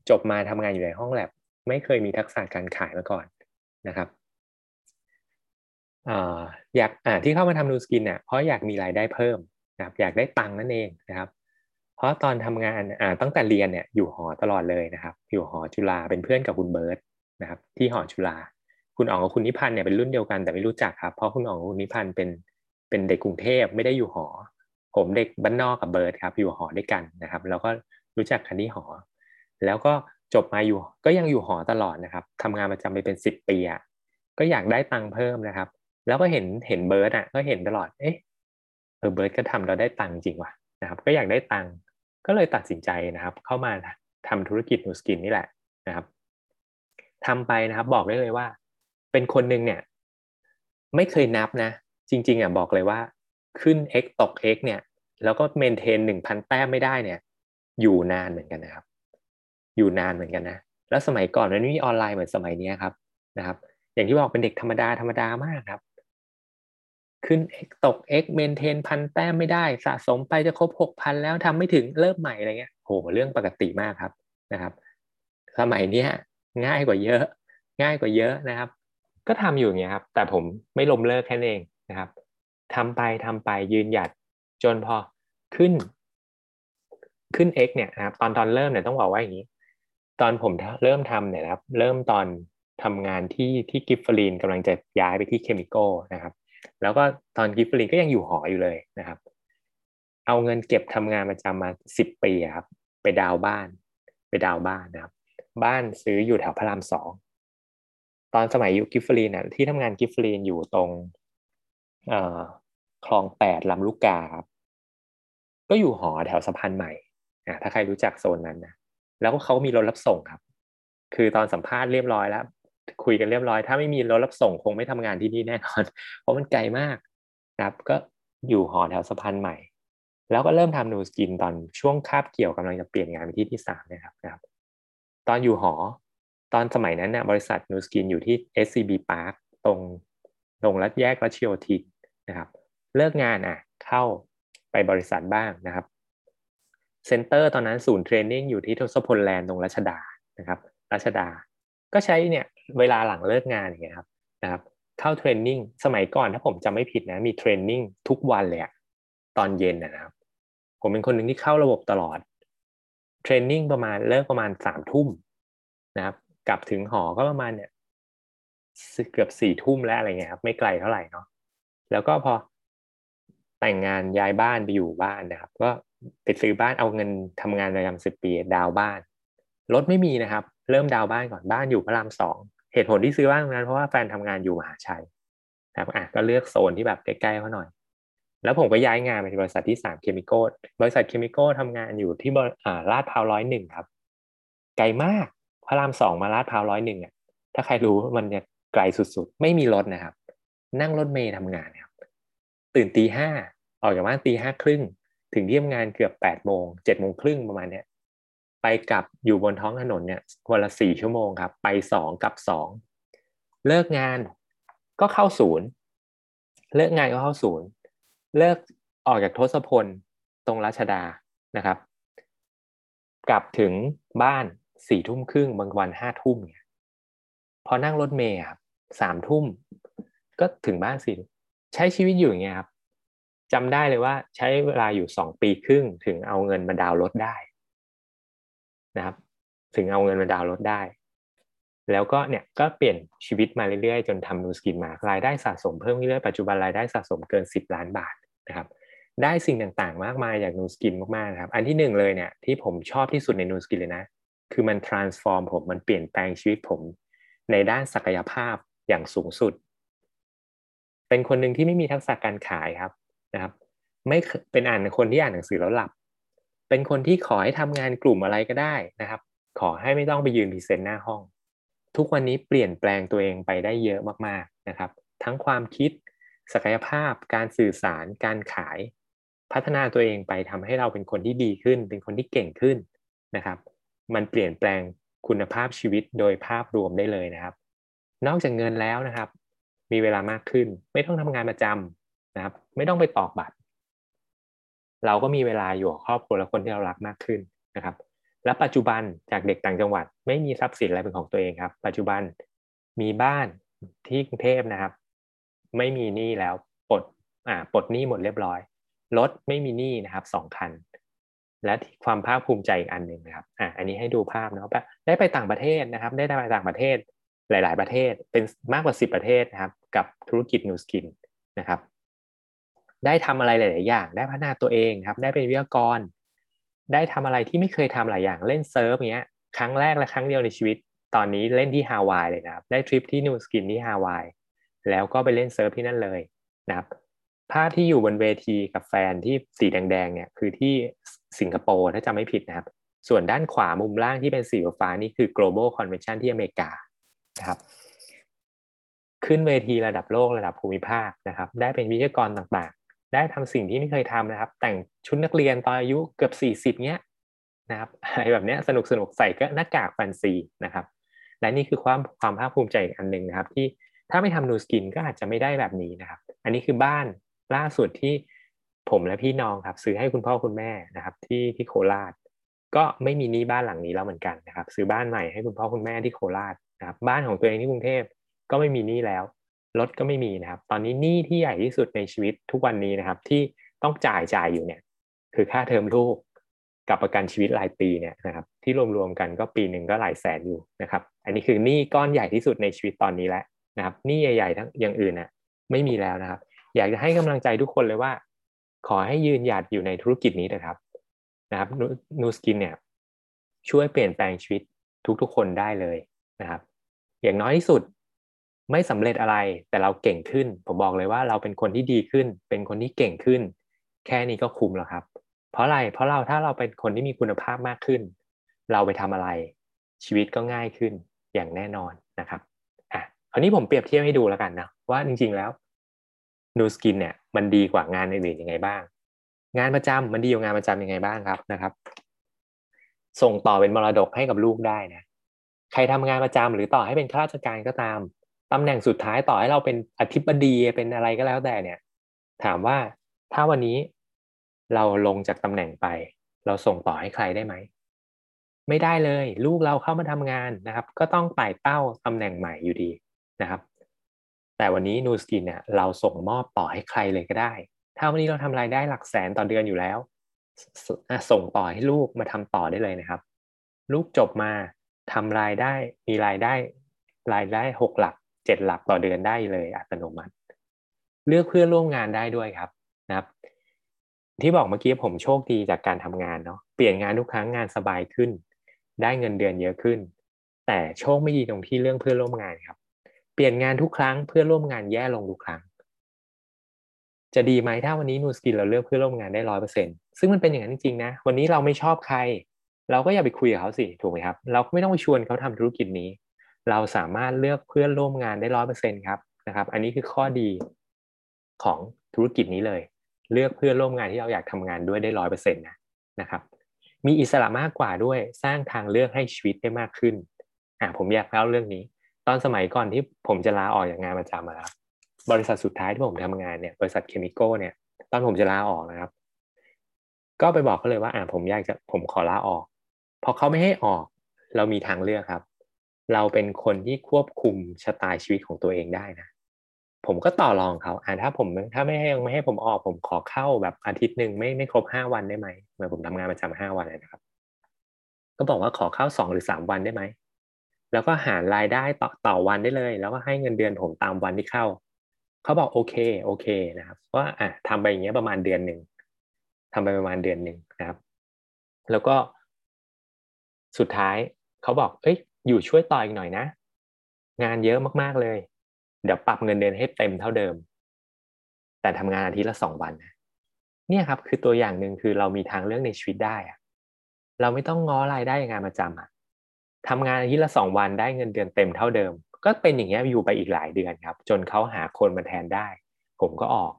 จบมาทำงานอยู่ในห้องแลบไม่เคยมีทักษะการขายมาก่อนนะครับ อยากที่เข้ามาทำนูสกินเนี่ยเพราะอยากมีรายได้เพิ่มนะครับอยากได้ตังค์นั่นเองนะครับเพราะตอนทำงานตั้งแต่เรียนเนี่ยอยู่หอตลอดเลยนะครับ อยู่หอจุฬาเป็นเพื่อนกับคุณเบิร์ตนะครับที่หอจุฬาคุณอ๋องกับคุณนิพันธ์เนี่ยเป็นรุ่นเดียวกันแต่ไม่รู้จักครับเพราะคุณอ๋องกับคุณนิพันธ์เป็นเป็นเด็กกรุงเทพไม่ได้อยู่หอ ผมเด็กบ้านนอกกับเบิร์ตครับอยู่หอด้วยกันนะครับ แล้วก็รู้จักกันที่หอ แล้วก็จบมาอยู่ก็ยังอยู่หอตลอดนะครับทำงานประจำไปเป็นสิบปีอะก็อยากได้ตังค์เพิ่มนะครับ แล้วก็เห็นเห็นเบิร์ดอะก็เห็นตลอด เอ๊ะเออเบิร์ดก็ทำเราได้ตังค์จริงว่ะนะครับ ก็อยากได้ตังค์ก็เลยตัดสินใจนะครับ เข้ามาทำธุรกิจนูสกินนี่แหละนะครับทำไปนะครับบอกได้เลยว่า เป็นคนหนึ่งเนี่ย ไม่เคยนับนะ จริง ๆอะบอกเลยว่าขึ้น x ตก x เนี่ย แล้วก็ maintain หนึ่งพันแต้มไม่ได้เนี่ย อยู่นานเหมือนกันนะครับ อยู่นานเหมือนกันนะ แล้วสมัยก่อนมันไม่มีออนไลน์เหมือนสมัยนี้ครับนะครับ อย่างที่บอกเป็นเด็กธรรมดาธรรมดามากครับ ขึ้น x ตก x เมนเทนพันแต้มไม่ได้สะสมไปจะครบหกพันแล้วทำไม่ถึงเริ่มใหม่อะไรเงี้ยโหเรื่องปกติมากครับนะครับ สมัยนี้ง่ายกว่าเยอะ ง่ายกว่าเยอะนะครับ ก็ทำอยู่อย่างเงี้ยครับ แต่ผมไม่ล้มเลิกแค่นั้นเองนะครับทำไปทำไปยืนหยัดจนพอขึ้น ขึ้น x เนี่ยนะครับ ตอนตอนเริ่มเนี่ยต้องบอกว่าอย่างนี้ ตอนผมเริ่มทำเนี่ยนะครับ เริ่มตอนทำงานที่ที่กิฟฟารีนกำลังจะย้ายไปที่เคมีโกนะครับ แล้วก็ตอนกิฟฟารีนก็ยังอยู่หออยู่เลยนะครับ เอาเงินเก็บทำงานประจำมาสิบปีครับ ไปดาวน์บ้าน ไปดาวน์บ้านนะครับ บ้านซื้ออยู่แถวพระรามสองตอนสมัยยุคกิฟฟารีนน่ะที่ทำงานกิฟฟารีนอยู่ตรงเอ่อคลองแปดลำลูกกาครับก็อยู่หอแถวสะพานใหม่อะถ้าใครรู้จักโซนนั้นนะแล้วก็เขามีรถรับส่งครับ คือตอนสัมภาษณ์เรียบร้อยแล้ว คุยกันเรียบร้อย ถ้าไม่มีรถรับส่งคงไม่ทำงานที่นี่แน่นอน เพราะมันไกลมากนะครับ ก็อยู่หอแถวสะพานใหม่ แล้วก็เริ่มทำนูสกินตอนช่วงคาบเกี่ยวกำลังจะเปลี่ยนงานไปที่ที่สามนะครับนะครับ ตอนอยู่หอ ตอนสมัยนั้นนะบริษัทนูสกินอยู่ที่ SCB Park ตรงตรงรัดแยกรัชโยธินนะครับ เลิกงานอะ เข้าไปบริษัทบ้างนะครับ center ตอนนั้นศูนย์ training อยู่ที่ทศพลแลนด์ตรงรัชดานะครับรัชดา ก็ใช้เนี่ย เวลาหลังเลิกงานอย่างเงี้ยครับนะครับเข้า training สมัยก่อนถ้าผมจำไม่ผิดนะมี training ทุกวันเลยอะตอนเย็นนะครับ ผมเป็นคนหนึ่งที่เข้าระบบตลอด training ประมาณเลิกประมาณสามทุ่มนะครับ กลับถึงหอก็ประมาณเนี่ยเกือบสี่ทุ่มแล้วอะไรเงี้ยครับ ไม่ไกลเท่าไหร่เนาะแล้วก็พอแต่งงานย้ายบ้านไปอยู่บ้านนะครับ ก็ไปซื้อบ้านเอาเงินทำงานประจำสิบปีดาวบ้านรถไม่มีนะครับ เริ่มดาวบ้านก่อนบ้านอยู่พระรามสอง เหตุผลที่ซื้อบ้านตรงนั้นเพราะว่าแฟนทำงานอยู่มหาชัยนะครับอะก็เลือกโซนที่แบบใกล้ๆเขาหน่อย แล้วผมก็ย้ายงานไปบริษัทที่สามเคมีโก้บริษัทเคมีโก้ทำงานอยู่ที่อ่าลาดพร้าวร้อยหนึ่งครับ ไกลมากพระรามสองมาลาดพร้าวร้อยหนึ่งอะถ้าใครรู้มันจะไกลสุดๆ ไม่มีรถนะครับ นั่งรถเมย์ทำงานครับ ตื่นตีห้าออกจากบ้านตีห้าครึ่งถึงที่ทำงานเกือบแปดโมงเจ็ดโมงครึ่งประมาณเนี้ย ไปกลับอยู่บนท้องถนนเนี่ยวันละสี่ชั่วโมงครับ ไปสองกับสองเลิกงานก็เข้าศูนย์ เลิกงานก็เข้าศูนย์ เลิกออกจากทศพลตรงรัชดานะครับ กลับถึงบ้านสี่ทุ่มครึ่งบางวันห้าทุ่มเนี่ยพอนั่งรถเมย์ครับสามทุ่มก็ถึงบ้านสี่ใช้ชีวิตอยู่อย่างเงี้ยครับจำได้เลยว่าใช้เวลาอยู่สองปีครึ่งถึงเอาเงินมาดาวรถได้ นะครับ ถึงเอาเงินมาดาวน์รถได้ แล้วก็เนี่ยก็เปลี่ยนชีวิตมาเรื่อยๆ จนทำนูสกินมารายได้สะสมเพิ่มเรื่อยๆปัจจุบันรายได้สะสมเกิน 10 ล้านบาทนะครับได้สิ่งต่างๆ มากมายจากนูสกินมากๆครับ อันที่หนึ่งเลยเนี่ยที่ผมชอบที่สุดในนูสกินเลยนะ คือมัน transform ผมมันเปลี่ยนแปลงชีวิตผม ในด้านศักยภาพอย่างสูงสุด เป็นคนหนึ่งที่ไม่มีทักษะการขายครับนะครับ ไม่เป็นอ่านคนที่อ่านหนังสือแล้วหลับ เป็นคนที่ขอให้ทำงานกลุ่มอะไรก็ได้นะครับ ขอให้ไม่ต้องไปยืน present หน้าห้อง ทุกวันนี้เปลี่ยนแปลงตัวเองไปได้เยอะมากๆนะครับ ทั้งความคิด ศักยภาพ การสื่อสาร การขาย พัฒนาตัวเองไปทำให้เราเป็นคนที่ดีขึ้น เป็นคนที่เก่งขึ้นนะครับ มันเปลี่ยนแปลงคุณภาพชีวิตโดยภาพรวมได้เลยนะครับ นอกจากเงินแล้วนะครับ มีเวลามากขึ้น ไม่ต้องทำงานประจำนะครับ ไม่ต้องไปตอกบัตร เราก็มีเวลาอยู่กับครอบครัวและคนที่เรารักมากขึ้นนะครับ และปัจจุบันจากเด็กต่างจังหวัด ไม่มีทรัพย์สินอะไรเป็นของตัวเองครับ ปัจจุบันมีบ้านที่กรุงเทพนะครับ ไม่มีหนี้แล้วปลดอ่าปลดหนี้หมดเรียบร้อยรถไม่มีหนี้นะครับสองคัน และความภาคภูมิใจอีกอันหนึ่งนะครับอ่าอันนี้ให้ดูภาพนะได้ไปต่างประเทศนะครับ ได้ไปต่างประเทศหลาย ๆ ประเทศเป็นมากกว่าสิบประเทศนะครับ กับธุรกิจนูสกินนะครับ ได้ทำอะไรหลาย ๆ อย่าง ได้พัฒนาตัวเองครับ ได้เป็นวิทยากร ได้ทำอะไรที่ไม่เคยทำหลายอย่าง เล่น surf เงี้ย ครั้งแรกและครั้งเดียวในชีวิต ตอนนี้เล่นที่ฮาวายเลยนะครับ ได้ทริปที่ Nu Skin ที่ฮาวาย แล้วก็ไปเล่น surf ที่นั่นเลยนะครับ ภาพที่อยู่บนเวทีกับแฟนที่สีแดง ๆ เนี่ยคือที่สิงคโปร์ถ้าจำไม่ผิดนะครับ ส่วนด้านขวามุมล่างที่เป็นสีฟ้านี่คือ global convention ที่อเมริกานะครับขึ้นเวทีระดับโลกระดับภูมิภาคนะครับ ได้เป็นวิทยากรต่าง ได้ทำสิ่งที่ไม่เคยทำนะครับ แต่งชุดนักเรียนตอนอายุเกือบสี่สิบเนี้ยนะครับอะไรแบบเนี้ยสนุกสนุกใส่ก็หน้ากากแฟนซีนะครับ และนี่คือความความภาคภูมิใจอีกอันหนึ่งนะครับ ที่ถ้าไม่ทำนูสกินก็อาจจะไม่ได้แบบนี้นะครับ อันนี้คือบ้านล่าสุดที่ผมและพี่น้องครับ ซื้อให้คุณพ่อคุณแม่นะครับ ที่ที่โคราช ก็ไม่มีนี้บ้านหลังนี้แล้วเหมือนกันนะครับ ซื้อบ้านใหม่ให้คุณพ่อคุณแม่ที่โคราชนะครับ บ้านของตัวเองที่กรุงเทพก็ไม่มีนี้แล้ว รถก็ไม่มีนะครับ ตอนนี้หนี้ที่ใหญ่ที่สุดในชีวิตทุกวันนี้นะครับ ที่ต้องจ่ายจ่ายอยู่เนี่ยคือค่าเทอมลูกกับประกันชีวิตรายปีเนี่ยนะครับที่รวมๆกันก็ปีหนึ่งก็หลายแสนอยู่นะครับ อันนี้คือหนี้ก้อนใหญ่ที่สุดในชีวิตตอนนี้แล้วนะครับหนี้ใหญ่ๆทั้งอย่างอื่นน่ะไม่มีแล้วนะครับ อยากจะให้กำลังใจทุกคนเลยว่า ขอให้ยืนหยัดอยู่ในธุรกิจนี้นะครับนะครับนูสกินเนี่ยช่วยเปลี่ยนแปลงชีวิตทุกๆคนได้เลยนะครับ อย่างน้อยที่สุด ไม่สำเร็จอะไรแต่เราเก่งขึ้น ผมบอกเลยว่าเราเป็นคนที่ดีขึ้น เป็นคนที่เก่งขึ้น แค่นี้ก็คุ้มแล้วครับ เพราะอะไรเพราะเราถ้าเราเป็นคนที่มีคุณภาพมากขึ้น เราไปทำอะไร ชีวิตก็ง่ายขึ้นอย่างแน่นอนนะครับอะคราวนี้ผมเปรียบเทียบให้ดูแล้วกันนะว่าจริงๆแล้วนูสกินเนี่ยมันดีกว่างานอื่นๆยังไงบ้าง งานประจำมันดีกว่างานประจำยังไงบ้างครับนะครับ ส่งต่อเป็นมรดกให้กับลูกได้นะใครทำงานประจำหรือต่อให้เป็นข้าราชการก็ตาม ตำแหน่งสุดท้ายต่อให้เราเป็นอธิบดีเป็นอะไรก็แล้วแต่เนี่ย ถามว่าถ้าวันนี้เราลงจากตำแหน่งไป เราส่งต่อให้ใครได้ไหม ไม่ได้เลย ลูกเราเข้ามาทำงานนะครับ ก็ต้องไต่เต้าตำแหน่งใหม่อยู่ดีนะครับ แต่วันนี้นูสกินเนี่ยเราส่งมอบต่อให้ใครเลยก็ได้ ถ้าวันนี้เราทำรายได้หลักแสนต่อเดือนอยู่แล้ว ส่งต่อให้ลูกมาทำต่อได้เลยนะครับ ลูกจบมาทำรายได้มีรายได้รายได้หกหลัก เจ็ดหลักต่อเดือนได้เลยอัตโนมัติ เลือกเพื่อนร่วมงานได้ด้วยครับนะครับ ที่บอกเมื่อกี้ผมโชคดีจากการทำงานเนาะเปลี่ยนงานทุกครั้งงานสบายขึ้น ได้เงินเดือนเยอะขึ้น แต่โชคไม่ดีตรงที่เรื่องเพื่อนร่วมงานครับ เปลี่ยนงานทุกครั้งเพื่อนร่วมงานแย่ลงทุกครั้ง จะดีไหมถ้าวันนี้นูสกินเราเลือกเพื่อนร่วมงานได้ร้อยเปอร์เซ็นซึ่งมันเป็นอย่างนั้นจริงๆนะวันนี้เราไม่ชอบใครเราก็อย่าไปคุยกับเขาสิถูกไหมครับ เราไม่ต้องไปชวนเขาทำธุรกิจนี้ เราสามารถเลือกเพื่อนร่วมงานได้ร้อยเปอร์เซ็นครับนะครับ อันนี้คือข้อดีของธุรกิจนี้เลย เลือกเพื่อนร่วมงานที่เราอยากทำงานด้วยได้ร้อยเปอร์เซ็นต์นะนะครับ มีอิสระมากกว่าด้วยสร้างทางเลือกให้ชีวิตได้มากขึ้นอ่าผมอยากเล่าเรื่องนี้ ตอนสมัยก่อนที่ผมจะลาออกจากงานประจำครับบริษัทสุดท้ายที่ผมทำงานเนี่ยบริษัทเคมีโก้เนี่ย ตอนผมจะลาออกนะครับ ก็ไปบอกเขาเลยว่าอ่าผมอยากจะผมขอลาออกพอเขาไม่ให้ออก เรามีทางเลือกครับ เราเป็นคนที่ควบคุมชะตาชีวิตของตัวเองได้นะผมก็ต่อรองเขาอ่าถ้าผมถ้าไม่ให้ยังไม่ให้ผมออกผมขอเข้าแบบอาทิตย์หนึ่งไม่ไม่ครบห้าวันได้ไหมเมื่อผมทำงานประจำห้าวันนะครับ ก็บอกว่าขอเข้าสองหรือสามวันได้ไหมแล้วก็หารรายได้ต่อต่อวันได้เลย แล้วก็ให้เงินเดือนผมตามวันที่เข้า เขาบอกโอเคโอเคนะครับว่าอะทำไปอย่างเงี้ยประมาณเดือนหนึ่งทำไปประมาณเดือนหนึ่งนะครับ แล้วก็สุดท้ายเขาบอก เอ้ย อยู่ช่วยต่ออีกหน่อยนะ งานเยอะมากๆเลย เดี๋ยวปรับเงินเดือนให้เต็มเท่าเดิม แต่ทำงานอาทิตย์ละสองวันนะเนี่ยครับคือตัวอย่างหนึ่งคือเรามีทางเลือกในชีวิตได้อะเราไม่ต้องง้อรายได้งานประจำอะทำงานอาทิตย์ละสองวันได้เงินเดือนเต็มเท่าเดิม ก็เป็นอย่างเงี้ยอยู่ไปอีกหลายเดือนครับ จนเขาหาคนมาแทนได้ ผมก็ออก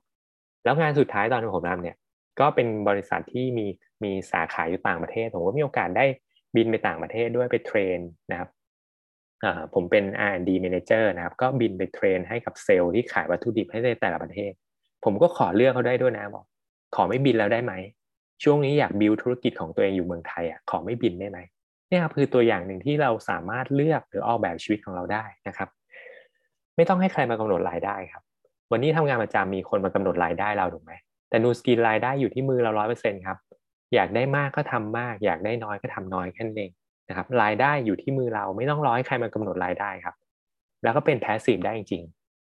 แล้วงานสุดท้ายตอนที่ผมทำเนี่ย ก็เป็นบริษัทที่มีมีสาขาอยู่ต่างประเทศ ผมก็มีโอกาสได้บินไปต่างประเทศด้วยไปเทรนนะครับ ผมเป็น R&D Manager นะครับ ก็บินไปเทรนให้กับเซลล์ที่ขายวัตถุดิบให้ในแต่ละประเทศ ผมก็ขอเลือกเขาได้ด้วยนะบอก ขอไม่บินแล้วได้ไหม ช่วงนี้อยากบิวธุรกิจของตัวเองอยู่เมืองไทยอะขอไม่บินได้ไหมนี่ครับคือตัวอย่างหนึ่งที่เราสามารถเลือกหรือออกแบบชีวิตของเราได้นะครับ ไม่ต้องให้ใครมากำหนดรายได้ครับ วันนี้ทำงานประจำมีคนมากำหนดรายได้เราถูกไหมแต่นูสกินรายได้อยู่ที่มือเราร้อยเปอร์เซ็นต์ครับอยากได้มากก็ทำมาก อยากได้น้อยก็ทำน้อยแค่นั้นเอง นะครับรายได้อยู่ที่มือเราไม่ต้องรอให้ใครมากำหนดรายได้ครับ แล้วก็เป็น passive ได้จริง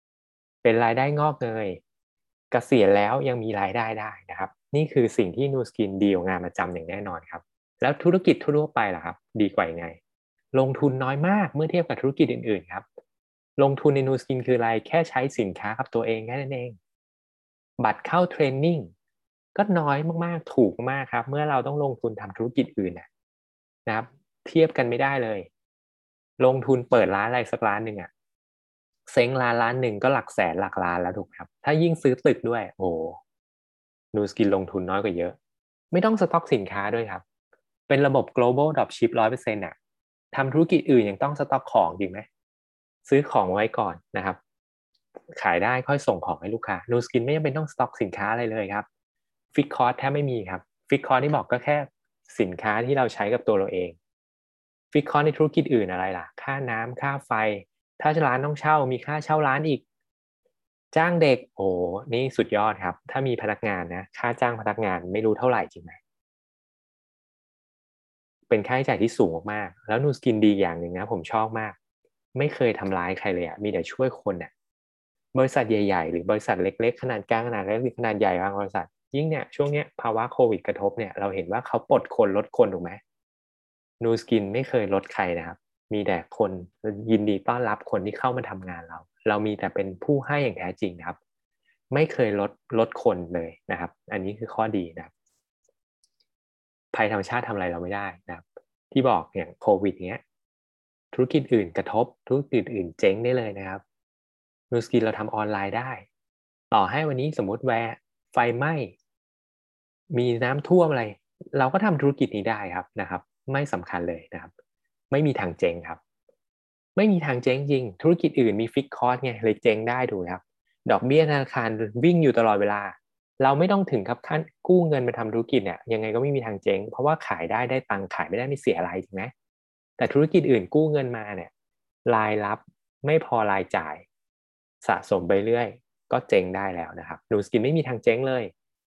ๆ เป็นรายได้งอกเงย เกษียณแล้วยังมีรายได้ได้นะครับ นี่คือสิ่งที่ Nu Skin ดีกว่างานประจำอย่างแน่นอนครับ แล้วธุรกิจทั่วไปล่ะครับ ดีกว่ายังไง ลงทุนน้อยมากเมื่อเทียบกับธุรกิจอื่นๆครับ ลงทุนใน Nu Skin คืออะไรแค่ใช้สินค้ากับตัวเองแค่นั้นเอง บัตรเข้า training ก็น้อยมากๆถูกมากครับ เมื่อเราต้องลงทุนทำธุรกิจอื่นนะครับ เทียบกันไม่ได้เลย ลงทุนเปิดร้านอะไรสักร้านหนึ่งอะเซ็งร้านร้านหนึ่งก็หลักแสนหลักล้านแล้วถูกครับ ถ้ายิ่งซื้อตึกด้วย โอ้นูสกินลงทุนน้อยกว่าเยอะ ไม่ต้องสต็อกสินค้าด้วยครับ เป็นระบบ global dropship ร้อยเปอร์เซ็นต์อะทำธุรกิจอื่นยังต้องสต็อกของจริงไหมซื้อของไว้ก่อนนะครับ ขายได้ค่อยส่งของให้ลูกค้านูสกินไม่จำเป็นต้องสต็อกสินค้าอะไรเลยครับฟิกคอร์สแทบไม่มีครับฟิกคอร์สที่บอกก็แค่สินค้าที่เราใช้กับตัวเราเอง ฟิกคอนในธุรกิจอื่นอะไรล่ะ ค่าน้ำค่าไฟ ถ้าร้านต้องเช่ามีค่าเช่าร้านอีก จ้างเด็ก โอ้นี่สุดยอดครับ ถ้ามีพนักงานนะ ค่าจ้างพนักงานไม่รู้เท่าไหร่จริงไหมเป็นค่าใช้จ่ายที่สูงมากๆแล้ว Nu Skin ดีอย่างหนึ่งนะ ผมชอบมาก ไม่เคยทำร้ายใครเลยอะมีแต่ช่วยคนอะบริษัทใหญ่ๆ หรือบริษัทเล็ก ๆ ขนาดกลางขนาดเล็กขนาดใหญ่บางบริษัทยิ่งเนี่ยช่วงเนี้ยภาวะโควิดกระทบเนี่ยเราเห็นว่าเขาปลดคนลดคนถูกไหม นูสกินไม่เคยลดใครนะครับ มีแต่คนยินดีต้อนรับคนที่เข้ามาทำงานเรา เรามีแต่เป็นผู้ให้อย่างแท้จริงนะครับ ไม่เคยลดลดคนเลยนะครับ อันนี้คือข้อดีนะครับ ภัยธรรมชาติทำอะไรเราไม่ได้นะครับ ที่บอกอย่างโควิดเนี้ย ธุรกิจอื่นกระทบ ธุรกิจอื่นเจ๊งได้เลยนะครับ Nu Skin เราทำออนไลน์ได้ ต่อให้วันนี้สมมติ ware ไฟไหม้มีน้ำท่วมอะไร เราก็ทำธุรกิจนี้ได้ครับนะครับ ไม่สำคัญเลยนะครับ ไม่มีทางเจ๊งครับ ไม่มีทางเจ๊งจริง ธุรกิจอื่นมีฟิกคอร์สไงเลยเจ๊งได้ถูกครับ ดอกเบี้ยธนาคารวิ่งอยู่ตลอดเวลา เราไม่ต้องถึงครับขั้นกู้เงินมาทำธุรกิจเนี่ยยังไงก็ไม่มีทางเจ๊งเพราะว่าขายได้ได้ตังค์ขายไม่ได้ไม่เสียอะไรถูกไหมแต่ธุรกิจอื่นกู้เงินมาเนี่ยรายรับไม่พอรายจ่าย สะสมไปเรื่อย ก็เจ๊งได้แล้วนะครับนูสกินไม่มีทางเจ๊งเลย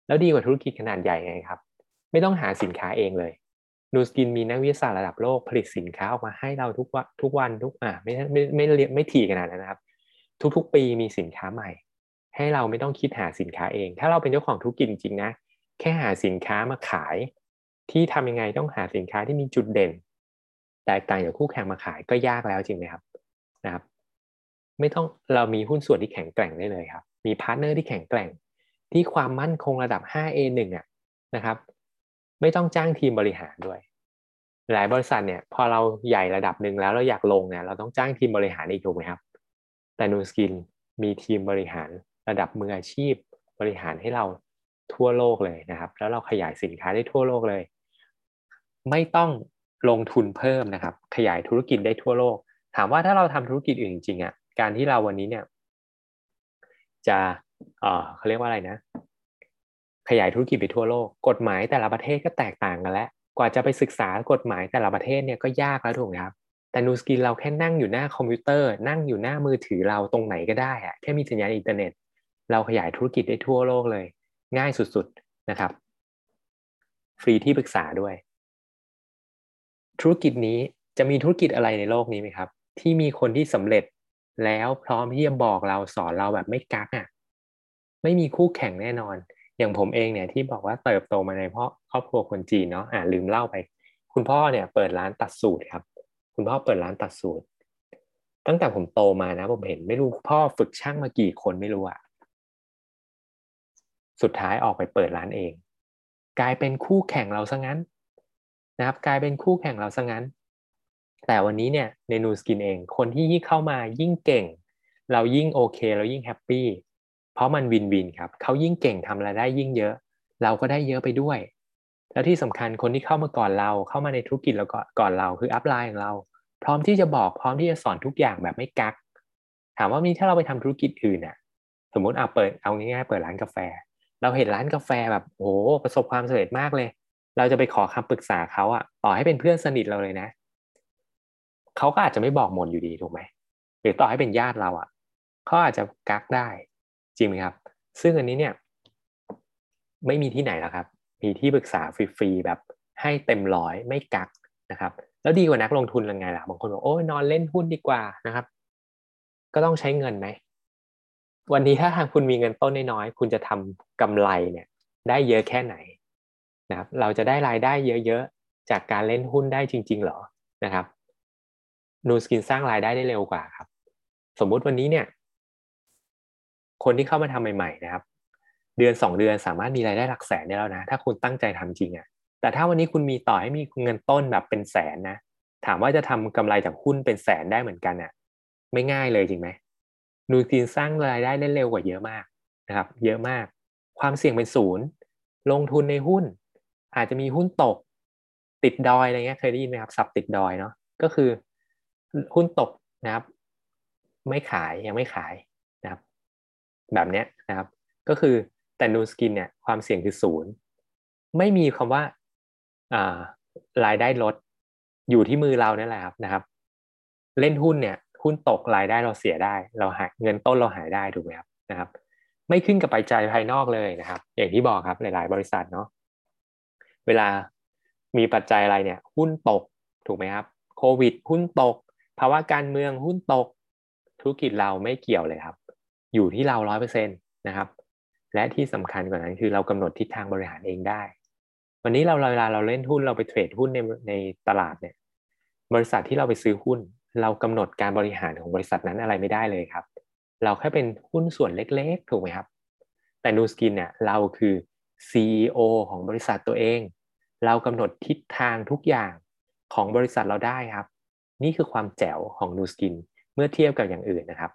แล้วดีกว่าธุรกิจขนาดใหญ่ไงครับ ไม่ต้องหาสินค้าเองเลย นูสกินมีนักวิทยาศาสตร์ระดับโลกผลิตสินค้าออกมาให้เราทุกวันทุกวันทุกอ่าไม่ไม่ไม่ไม่ไม่ถี่ขนาดนั้นนะครับ ทุกๆ ปีมีสินค้าใหม่ ให้เราไม่ต้องคิดหาสินค้าเอง ถ้าเราเป็นเจ้าของธุรกิจจริงๆนะ แค่หาสินค้ามาขาย ที่ทำยังไงต้องหาสินค้าที่มีจุดเด่น แตกต่างจากคู่แข่งมาขายก็ยากแล้วจริงไหมครับนะครับ ไม่ต้องเรามีหุ้นส่วนที่แข็งแกร่งได้เลยครับ มี partner ที่แข็งแกร่ง ที่ความมั่นคงระดับ 5A1 อะนะครับ ไม่ต้องจ้างทีมบริหารด้วย หลายบริษัทเนี่ย พอเราใหญ่ระดับหนึ่งแล้วเราอยากลงเนี่ยเราต้องจ้างทีมบริหารอีกถูกไหมครับ แต่ Nu Skin มีทีมบริหารระดับมืออาชีพบริหารให้เราทั่วโลกเลยนะครับ แล้วเราขยายสินค้าได้ทั่วโลกเลย ไม่ต้องลงทุนเพิ่มนะครับ ขยายธุรกิจได้ทั่วโลก ถามว่าถ้าเราทำธุรกิจอื่นจริงๆอะการที่เราวันนี้เนี่ย จะเออเขาเรียกว่าอะไรนะ ขยายธุรกิจไปทั่วโลก กฎหมายแต่ละประเทศก็แตกต่างกันแล้ว กว่าจะไปศึกษากฎหมายแต่ละประเทศเนี่ยก็ยากแล้วถูกไหมครับแต่ Nu Skin เราแค่นั่งอยู่หน้าคอมพิวเตอร์ นั่งอยู่หน้ามือถือเราตรงไหนก็ได้อะแค่มีสัญญาณอินเทอร์เน็ต เราขยายธุรกิจได้ทั่วโลกเลย ง่ายสุดๆนะครับ ฟรีที่ปรึกษาด้วย ธุรกิจนี้จะมีธุรกิจอะไรในโลกนี้ไหมครับ ที่มีคนที่สำเร็จแล้วพร้อมที่จะบอกเราสอนเราแบบไม่กักอะไม่มีคู่แข่งแน่นอน อย่างผมเองเนี่ยที่บอกว่าเติบโตมาในเพราะครอบครัวคนจีนเนาะอ่าลืมเล่าไป คุณพ่อเนี่ยเปิดร้านตัดสูตรครับ คุณพ่อเปิดร้านตัดสูตร ตั้งแต่ผมโตมานะผมเห็นไม่รู้พ่อฝึกช่างมากี่คนไม่รู้อะสุดท้ายออกไปเปิดร้านเอง กลายเป็นคู่แข่งเราซะงั้นนะครับ กลายเป็นคู่แข่งเราซะงั้น แต่วันนี้เนี่ยใน Nu Skin เองคนที่ยิ่งเข้ามายิ่งเก่ง เรายิ่งโอเค เรายิ่ง happy เพราะมัน win-win ครับเขายิ่งเก่งทำรายได้ยิ่งเยอะ เราก็ได้เยอะไปด้วย แล้วที่สำคัญคนที่เข้ามาก่อนเราเข้ามาในธุรกิจเราก่อนเราคืออัพไลน์ของเรา พร้อมที่จะบอกพร้อมที่จะสอนทุกอย่างแบบไม่กัก ถามว่ามีถ้าเราไปทำธุรกิจอื่นน่ะ สมมติเอาเปิดเอาง่ายๆเปิดร้านกาแฟ เราเห็นร้านกาแฟแบบโอ้ประสบความสำเร็จมากเลย เราจะไปขอคำปรึกษาเขาอะต่อให้เป็นเพื่อนสนิทเราเลยนะเขาก็อาจจะไม่บอกหมดอยู่ดีถูกไหมหรือต่อให้เป็นญาติเราอะเขาอาจจะกักได้ จริงไหมครับ ซึ่งอันนี้เนี่ยไม่มีที่ไหนแล้วครับ มีที่ปรึกษาฟรีๆแบบให้เต็มร้อยไม่กักนะครับ แล้วดีกว่านักลงทุนยังไงล่ะบางคนบอกโอ้ยนอนเล่นหุ้นดีกว่านะครับ ก็ต้องใช้เงินไหมวันนี้ถ้าทางคุณมีเงินต้นน้อยๆคุณจะทำกำไรเนี่ยได้เยอะแค่ไหนนะครับ เราจะได้รายได้เยอะๆจากการเล่นหุ้นได้จริงๆหรอนะครับนูสกินสร้างรายได้ได้เร็วกว่าครับ สมมุติวันนี้เนี่ย คนที่เข้ามาทำใหม่ๆนะครับ เดือนสองเดือนสามารถมีรายได้หลักแสนได้แล้วนะ ถ้าคุณตั้งใจทำจริงอะ่ะแต่ถ้าวันนี้คุณมีต่อให้มีเงินต้นแบบเป็นแสนนะถามว่าจะทำกำไรจากหุ้นเป็นแสนได้เหมือนกันอะ่ะไม่ง่ายเลยจริงไหมนูสกินสร้างรายได้ได้เร็วกว่าเยอะมากนะครับ เยอะมาก ความเสี่ยงเป็นศูนย์ ลงทุนในหุ้น อาจจะมีหุ้นตก ติดดอยอะไรเงี้ยเคยได้ยินไหมครับสับติดดอยเนาะก็คือหุ้นตกนะครับ ไม่ขายยังไม่ขาย แบบเนี้ยนะครับ ก็คือแต่นูสกินเนี่ยความเสี่ยงคือศูนย์ไม่มีคำว่าอ่ารายได้ลดอยู่ที่มือเราเนี่ยแหละครับนะครับ เล่นหุ้นเนี่ยหุ้นตกรายได้เราเสียได้ เราหายเงินต้นเราหายได้ถูกไหมครับนะครับ ไม่ขึ้นกับปัจจัยภายนอกเลยนะครับ อย่างที่บอกครับหลาย ๆ บริษัทเนาะเวลามีปัจจัยอะไรเนี่ย หุ้นตกถูกไหมครับโควิด หุ้นตก ภาวะการเมืองหุ้นตก ธุรกิจเราไม่เกี่ยวเลยครับ อยู่ที่เราร้อยเปอร์เซ็นต์นะครับ และที่สำคัญกว่านั้นคือเรากำหนดทิศทางบริหารเองได้ วันนี้เราเวลาเราเล่นหุ้นเราไปเทรดหุ้นในในตลาดเนี่ยบริษัทที่เราไปซื้อหุ้น เรากำหนดการบริหารของบริษัทนั้นอะไรไม่ได้เลยครับ เราแค่เป็นหุ้นส่วนเล็กๆ ถูกไหมครับ แต่นูสกินเนี่ยเราคือ CEO ของบริษัทตัวเอง เรากำหนดทิศทางทุกอย่างของบริษัทเราได้ครับ นี่คือความแจ๋วของนูสกินเมื่อเทียบกับอย่างอื่นนะครับ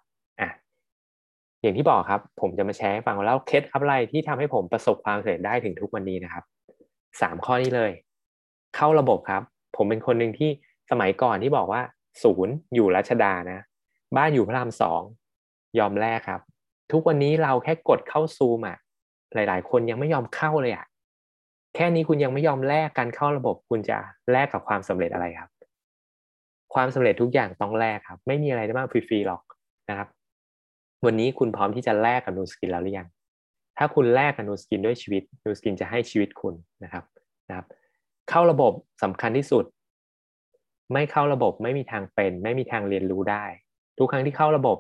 อย่างที่บอกครับ ผมจะมาแชร์ให้ฟังแล้วเคล็ดอะไรที่ทำให้ผมประสบความสำเร็จได้ถึงทุกวันนี้นะครับสามข้อนี้เลย เข้าระบบครับ ผมเป็นคนหนึ่งที่สมัยก่อนที่บอกว่าศูนย์อยู่รัชดานะ บ้านอยู่พระรามสองยอมแลกครับ ทุกวันนี้เราแค่กดเข้าซูมอะหลาย ๆ คนยังไม่ยอมเข้าเลยอะแค่นี้คุณยังไม่ยอมแลกการเข้าระบบ คุณจะแลกกับความสำเร็จอะไรครับ ความสำเร็จทุกอย่างต้องแลกครับ ไม่มีอะไรได้มาฟรีๆหรอกนะครับ วันนี้คุณพร้อมที่จะแลกกับ Nu Skin แล้วหรือยัง ถ้าคุณแลกกับ Nu Skin ด้วยชีวิต Nu Skin จะให้ชีวิตคุณนะครับนะครับ เข้าระบบสำคัญที่สุด ไม่เข้าระบบไม่มีทางเป็น ไม่มีทางเรียนรู้ได้ ทุกครั้งที่เข้าระบบ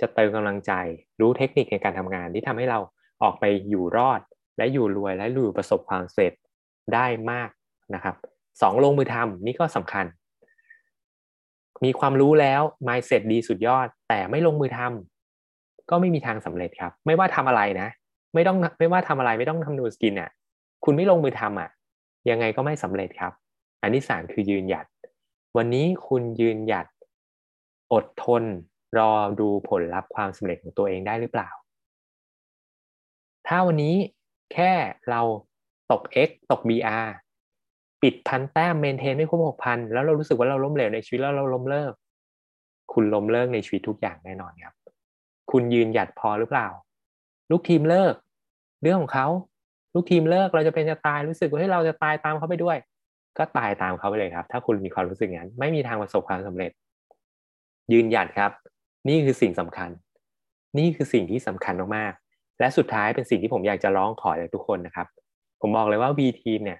จะเติมกำลังใจ รู้เทคนิคในการทำงานที่ทำให้เราออกไปอยู่รอด และอยู่รวยและอยู่ประสบความสำเร็จได้มากนะครับสองลงมือทำนี่ก็สำคัญ มีความรู้แล้ว mindset ดีสุดยอด แต่ไม่ลงมือทำ ก็ไม่มีทางสำเร็จครับ ไม่ว่าทำอะไรนะ ไม่ต้องไม่ว่าทำอะไรไม่ต้องทำนูสกินอะคุณไม่ลงมือทำอะ ยังไงก็ไม่สำเร็จครับ อันที่สามคือยืนหยัด วันนี้คุณยืนหยัด อดทน รอดูผลลัพธ์ความสำเร็จของตัวเองได้หรือเปล่า ถ้าวันนี้แค่เราตก X ตก BR ปิดพันแต้มเมนเทนไม่ครบหกพันแล้วเรารู้สึกว่าเราล้มเหลวในชีวิตแล้วเราล้มเลิก คุณล้มเลิกในชีวิตทุกอย่างแน่นอนครับ คุณยืนหยัดพอหรือเปล่า ลูกทีมเลิก เรื่องของเขาลูกทีมเลิกเราจะเป็นจะตายรู้สึกว่าให้เราจะตายตามเขาไปด้วย ก็ตายตามเขาไปเลยครับ ถ้าคุณมีความรู้สึกอย่างนั้น ไม่มีทางประสบความสำเร็จ ยืนหยัดครับ นี่คือสิ่งสำคัญ นี่คือสิ่งที่สำคัญมากและสุดท้ายเป็นสิ่งที่ผมอยากจะร้องขอจากทุกคนนะครับ ผมบอกเลยว่า V team เนี่ย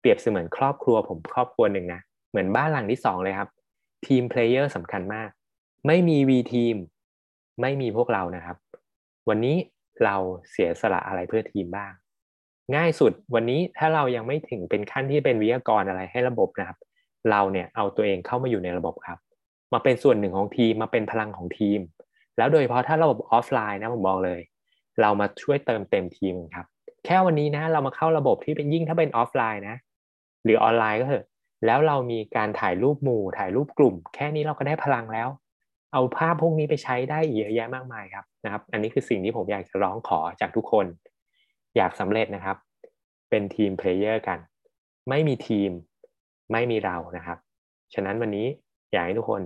เปรียบเสมือนครอบครัวผมครอบครัวหนึ่งนะเหมือนบ้านหลังที่สองเลยครับ team player สำคัญมาก ไม่มี V team ไม่มีพวกเรานะครับ วันนี้เราเสียสละอะไรเพื่อทีมบ้าง ง่ายสุดวันนี้ถ้าเรายังไม่ถึงเป็นขั้นที่เป็นวิทยากรอะไรให้ระบบนะครับ เราเนี่ยเอาตัวเองเข้ามาอยู่ในระบบครับ มาเป็นส่วนหนึ่งของทีมมาเป็นพลังของทีม แล้วโดยเฉพาะถ้าระบบออฟไลน์นะผมบอกเลย เรามาช่วยเติมเต็มทีมครับ แค่วันนี้นะเรามาเข้าระบบที่เป็นยิ่งถ้าเป็นออฟไลน์นะ หรือออนไลน์ก็เถอะแล้วเรามีการถ่ายรูปหมู่ถ่ายรูปกลุ่ม แค่นี้เราก็ได้พลังแล้ว เอาภาพพวกนี้ไปใช้ได้เยอะแยะมากมายครับนะครับ อันนี้คือสิ่งที่ผมอยากจะร้องขอจากทุกคน อยากสำเร็จนะครับ เป็น team player กัน ไม่มีทีมไม่มีเรานะครับ ฉะนั้นวันนี้อยากให้ทุกคน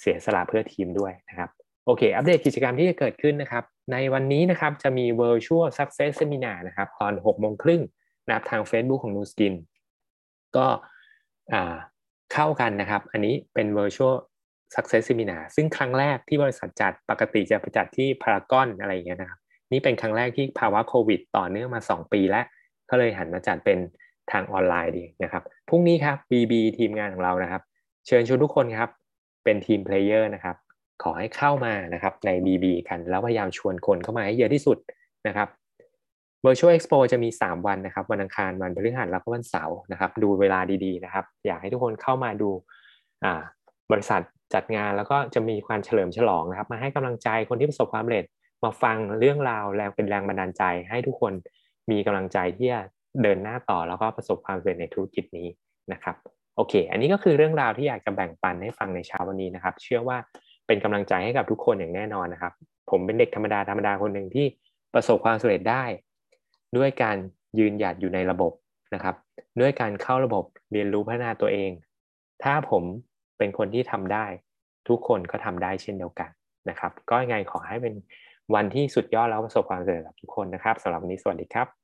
เสียสละเพื่อทีมด้วยนะครับโอเค อัปเดตกิจกรรมที่จะเกิดขึ้นนะครับ ในวันนี้นะครับจะมี virtual success seminar นะครับตอน6โมงครึ่งนะครับทาง Facebook ของ n u s k i n ก็เข้ากันนะครับ อันนี้เป็น virtual success seminar ซึ่งครั้งแรกที่บริษัทจัดปกติจะไปจัดที่พารากอนอะไรอย่างเงี้ยนะครับนี่เป็นครั้งแรกที่ภาวะโควิดต่อเนื่องมา 2 ปีแล้ว ก็เลยหันมาจัดเป็นทางออนไลน์ดีนะครับพรุ่งนี้ครับ BB ทีมงานของเรานะครับ เชิญชวนทุกคนครับเป็น team player นะครับขอให้เข้ามานะครับใน BB กัน แล้วพยายามชวนคนเข้ามาให้เยอะที่สุดนะครับ Virtual Expo จะมี 3 วันนะครับ วันอังคารวันพฤหัสแล้วก็วันเสาร์นะครับ ดูเวลาดีๆนะครับ อยากให้ทุกคนเข้ามาดูบริษัท จัดงานแล้วก็จะมีการเฉลิมฉลองนะครับ มาให้กำลังใจคนที่ประสบความสำเร็จมาฟังเรื่องราวแล้วเป็นแรงบันดาลใจ ให้ทุกคนมีกำลังใจที่จะเดินหน้าต่อแล้วก็ประสบความสำเร็จในธุรกิจนี้นะครับโอเค อันนี้ก็คือเรื่องราวที่อยากจะแบ่งปันให้ฟังในเช้าวันนี้นะครับ เชื่อว่าเป็นกำลังใจให้กับทุกคนอย่างแน่นอนนะครับ ผมเป็นเด็กธรรมดาธรรมดาคนหนึ่งที่ประสบความสำเร็จได้ ด้วยการยืนหยัดอยู่ในระบบนะครับ ด้วยการเข้าระบบเรียนรู้พัฒนาตัวเอง ถ้าผม เป็นคนที่ทำได้ ทุกคนก็ทำได้เช่นเดียวกันนะครับ ก็ยังไงขอให้เป็นวันที่สุดยอดแล้วประสบความสำเร็จกับทุกคนนะครับสำหรับวันนี้สวัสดีครับ